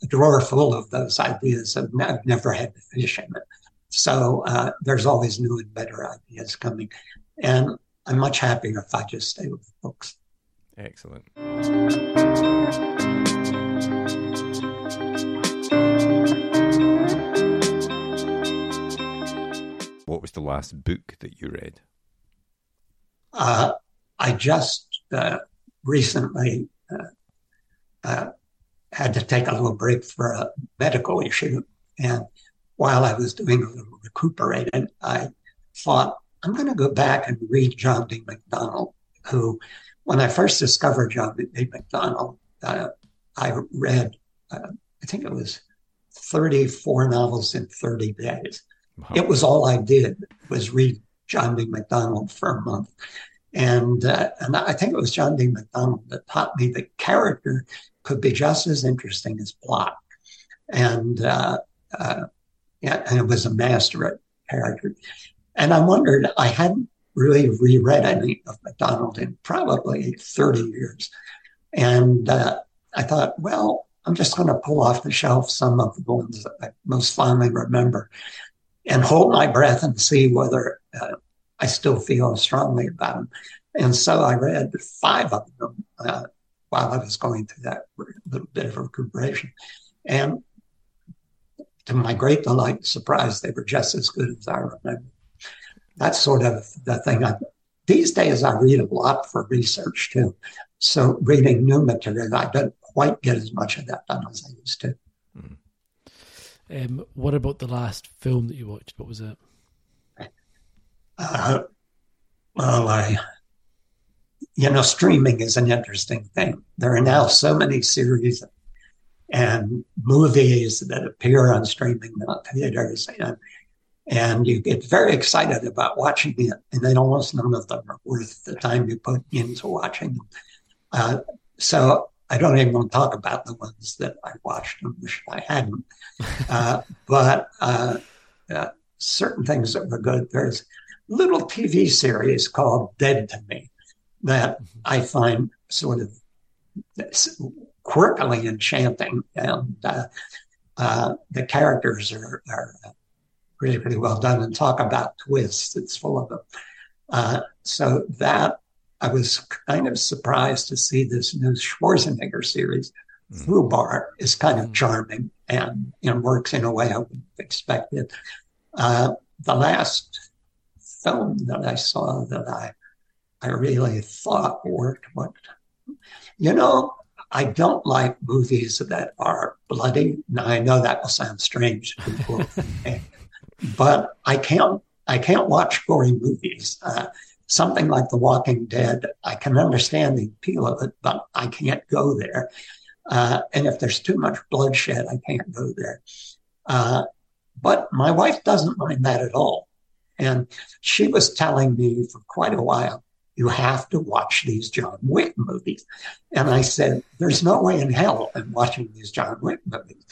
a drawer full of those ideas and I've never had to finish it. So uh, there's always new and better ideas coming. And I'm much happier if I just stay with the books. Excellent. Was the last book that you read? Uh, I just uh, recently uh, uh, had to take a little break for a medical issue. And while I was doing a little recuperating, I thought, I'm going to go back and read John D. MacDonald, who, when I first discovered John D. MacDonald, uh, I read, uh, I think it was 34 novels in 30 days. Wow. It was all I did was read John D. MacDonald for a month. And, uh, and I think it was John D. MacDonald that taught me that character could be just as interesting as plot. And, uh, uh, yeah, and it was a master at character. And I wondered, I hadn't really reread any of MacDonald in probably 30 years. And uh, I thought, well, I'm just going to pull off the shelf some of the ones that I most fondly remember and hold my breath and see whether uh, I still feel strongly about them. And so I read five of them uh, while I was going through that little bit of recuperation. And to my great delight and surprise, they were just as good as I remember. That's sort of the thing. I, these days, I read a lot for research too. So reading new material, I don't quite get as much of that done as I used to. Mm. Um, what about the last film that you watched? What was it? Uh, well, I, you know, streaming is an interesting thing. There are now so many series and movies that appear on streaming, theaters, and and you get very excited about watching it, and then almost none of them are worth the time you put into watching them. Uh, so I don't even want to talk about the ones that I watched and wish I hadn't. Uh, [LAUGHS] but uh, uh, certain things that were good. There's a little TV series called Dead to Me that I find sort of quirkily enchanting, and uh, uh, the characters are, are really pretty well done. And talk about twists; it's full of them. Uh, so that I was kind of surprised to see this new Schwarzenegger series. Mm. Fubar is kind of mm. charming and works in a way I wouldn't have expected. Uh, the last film that I saw that I I really thought worked, but you know, I don't like movies that are bloody. Now I know that will sound strange to people, [LAUGHS] but I can't I can't watch gory movies. Uh, something like The Walking Dead, I can understand the appeal of it, but I can't go there. Uh, and if there's too much bloodshed, I can't go there. Uh, but my wife doesn't mind that at all. And she was telling me for quite a while, you have to watch these John Wick movies. And I said, there's no way in hell I'm watching these John Wick movies.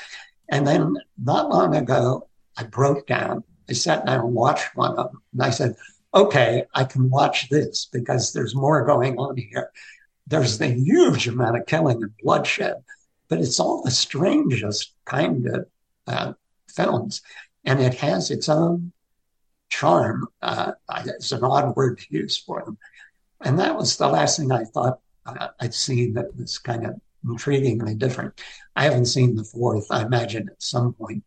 And then not long ago, I broke down. I sat down and watched one of them. And I said, okay, I can watch this because there's more going on here. There's a huge amount of killing and bloodshed, but it's all the strangest kind of uh, films. And it has its own charm. Uh, it's an odd word to use for them. And that was the last thing I thought uh, I'd seen that was kind of intriguingly different. I haven't seen the fourth. I imagine at some point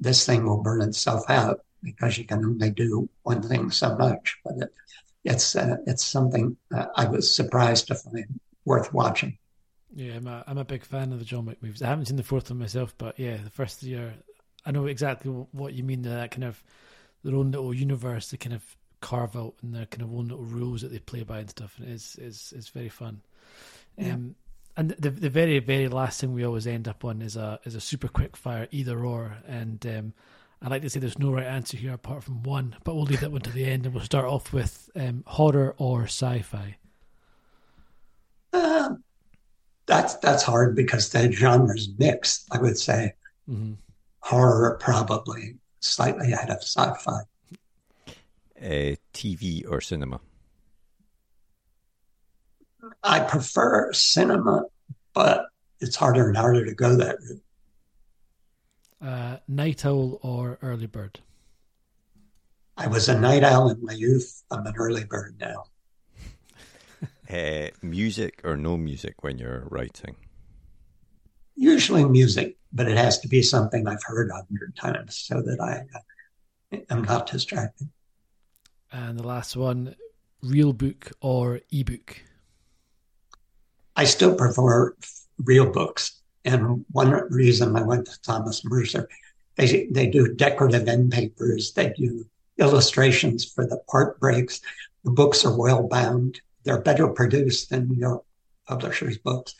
this thing will burn itself out because you can only do one thing so much. But it, it's uh, it's something uh, I was surprised to find worth watching. Yeah, I'm a, I'm a big fan of the John Wick movies. I haven't seen the fourth one myself, but yeah, the first three are. I know exactly what you mean. That kind of their own little universe, they kind of carve out and their kind of own little rules that they play by and stuff, and it's it's it's very fun. Yeah. Um, and the the very very last thing we always end up on is a is a super quick fire either or, and um, I like to say there's no right answer here apart from one, but we'll leave that one to the end and we'll start off with um, horror or sci-fi. Uh, that's that's hard because the genre's mixed. I would say mm-hmm. horror probably slightly ahead of sci-fi. Uh, TV or cinema? I prefer cinema, but it's harder and harder to go that route. Uh, night owl or early bird? I was a night owl in my youth. I'm an early bird now. uh, [LAUGHS] music or no music when you're writing? Usually music, but it has to be something I've heard a hundred times so that I uh, am not distracted. And the last one, real book or ebook? I still prefer real books. And one reason I went to Thomas Mercer, they, they do decorative end papers, they do illustrations for the part breaks. The books are well bound. They're better produced than your publisher's books.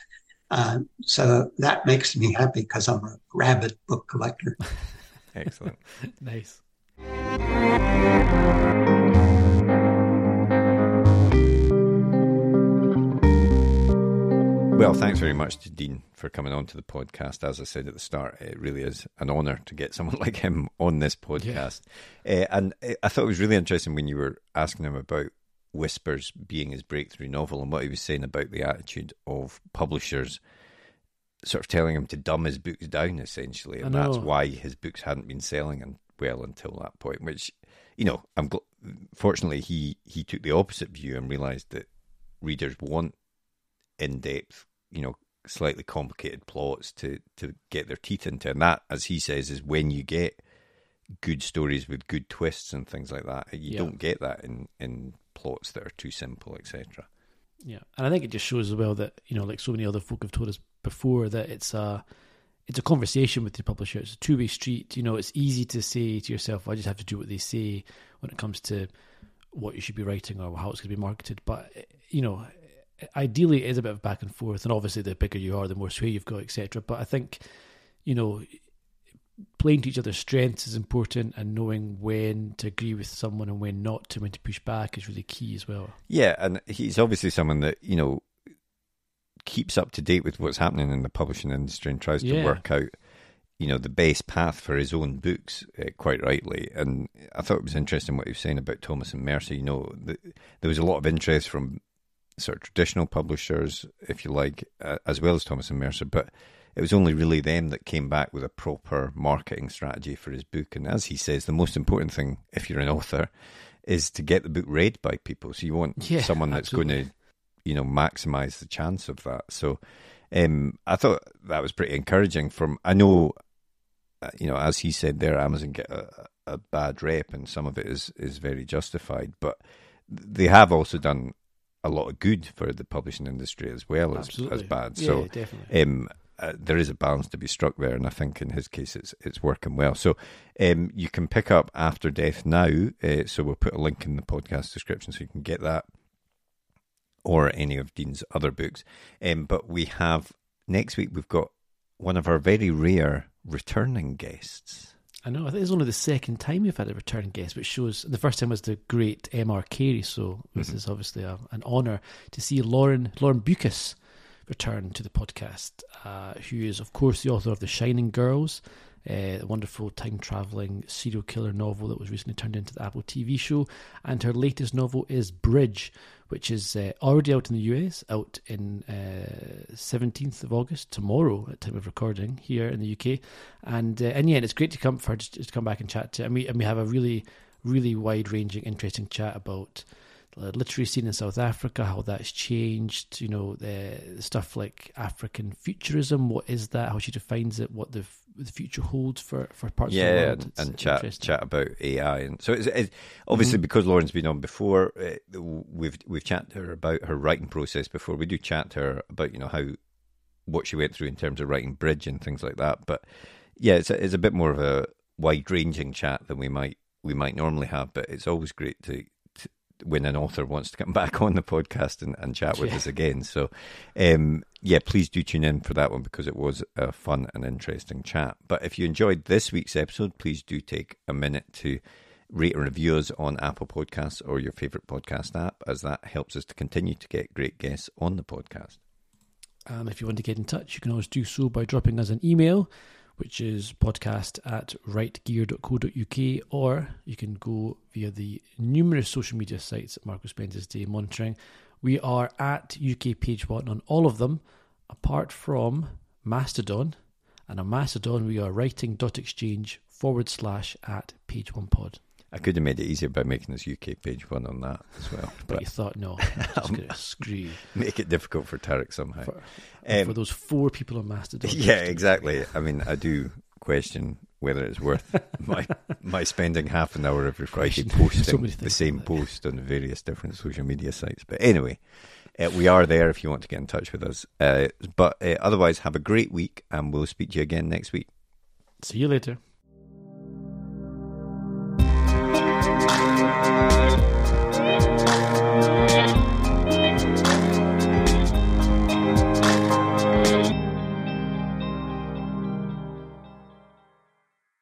Uh, so that makes me happy because I'm a rabid book collector. [LAUGHS] Excellent. nice. Well, thanks very much to Dean for coming on to the podcast. As I said at the start, it really is an honour to get someone [LAUGHS] like him on this podcast. Yeah. Uh, and I thought it was really interesting when you were asking him about Whispers being his breakthrough novel and what he was saying about the attitude of publishers sort of telling him to dumb his books down, essentially. And that's why his books hadn't been selling well until that point, which, you know, I'm gl- fortunately he, he took the opposite view and realised that readers want in depth you know slightly complicated plots to to get their teeth into, and that, as he says, is when you get good stories with good twists and things like that. You yeah. don't get that in in plots that are too simple, etc. Yeah, and I think it just shows as well that you know, like so many other folk have told us before, that it's a it's a conversation with the publisher. It's a two way street. You know, it's easy to say to yourself, well, "I just have to do what they say" when it comes to what you should be writing or how it's going to be marketed. But you know, ideally it is a bit of back and forth, and obviously the bigger you are, the more sway you've got, etc. But I think, you know, playing to each other's strengths is important, and knowing when to agree with someone and when not to, when to push back is really key as well. Yeah, and he's obviously someone that you know keeps up to date with what's happening in the publishing industry and tries to work out you know the best path for his own books uh, quite rightly and i thought it was interesting what he was saying about thomas and mercer you know the, there was a lot of interest from sort of traditional publishers, if you like, uh, as well as Thomas and Mercer, but it was only really them that came back with a proper marketing strategy for his book. And as he says, the most important thing, if you're an author, is to get the book read by people. So you want [LAUGHS] yeah, someone that's absolutely. going to, you know, maximize the chance of that. So um, I thought that was pretty encouraging. From I know, uh, you know, as he said there, Amazon get a, a bad rep, and some of it is is very justified, but they have also done a lot of good for the publishing industry as well as, as bad. Yeah, so definitely. Um, uh, there is a balance to be struck there, and I think in his case it's it's working well. So um, you can pick up After Death now. Uh, so we'll put a link in the podcast description so you can get that, or any of Dean's other books. Um, but we have next week we've got one of our very rare returning guests. I know. I think it's only the second time we've had a return guest, which shows the first time was the great M.R. Carey. So this mm-hmm. is obviously a, an honour to see Lauren Lauren Beukes return to the podcast, uh, who is of course the author of The Shining Girls, uh, a wonderful time travelling serial killer novel that was recently turned into the Apple TV show, and her latest novel is Bridge, which is uh, already out in the US, out in uh, seventeenth of August tomorrow at time of recording here in the UK, and uh, and yeah, it's great to come for to, come back and chat to, and we and we have a really really wide ranging, interesting chat about the literary scene in South Africa, how that's changed, you know, the, stuff like African futurism, what is that, how she defines it, what the the future holds for, for parts yeah, of the world. and, and chat chat about AI, and so it's, it's obviously mm-hmm. because Lauren's been on before. Uh, we've we've chatted to her about her writing process before. We do chat to her about you know how what she went through in terms of writing bridge and things like that. But yeah, it's a, it's a bit more of a wide ranging chat than we might we might normally have. But it's always great to when an author wants to come [LAUGHS] back on the podcast and, and chat with yeah. us again. So, um, yeah, please do tune in for that one because it was a fun and interesting chat. But if you enjoyed this week's episode, please do take a minute to rate and review us on Apple Podcasts or your favorite podcast app, as that helps us to continue to get great guests on the podcast. And if you want to get in touch, you can always do so by dropping us an email which is podcast at writegear.co.uk, or you can go via the numerous social media sites at Marco his Day Monitoring. We are at UK Page One on all of them, apart from Mastodon. And on Mastodon, we are writing.exchange forward slash at page one pod. I could have made it easier by making this UK page one on that as well. but, but you thought, no, [LAUGHS] I'm just going to screw Make it difficult for Tarek somehow. For, um, for those four people on Mastodon. [LAUGHS] Yeah, exactly. I mean, I do question whether it's worth [LAUGHS] my my spending half an hour every Friday posting So the same like that, yeah. post on various different social media sites. But anyway, uh, we are there if you want to get in touch with us. Uh, but uh, otherwise, have a great week, and we'll speak to you again next week. See you later.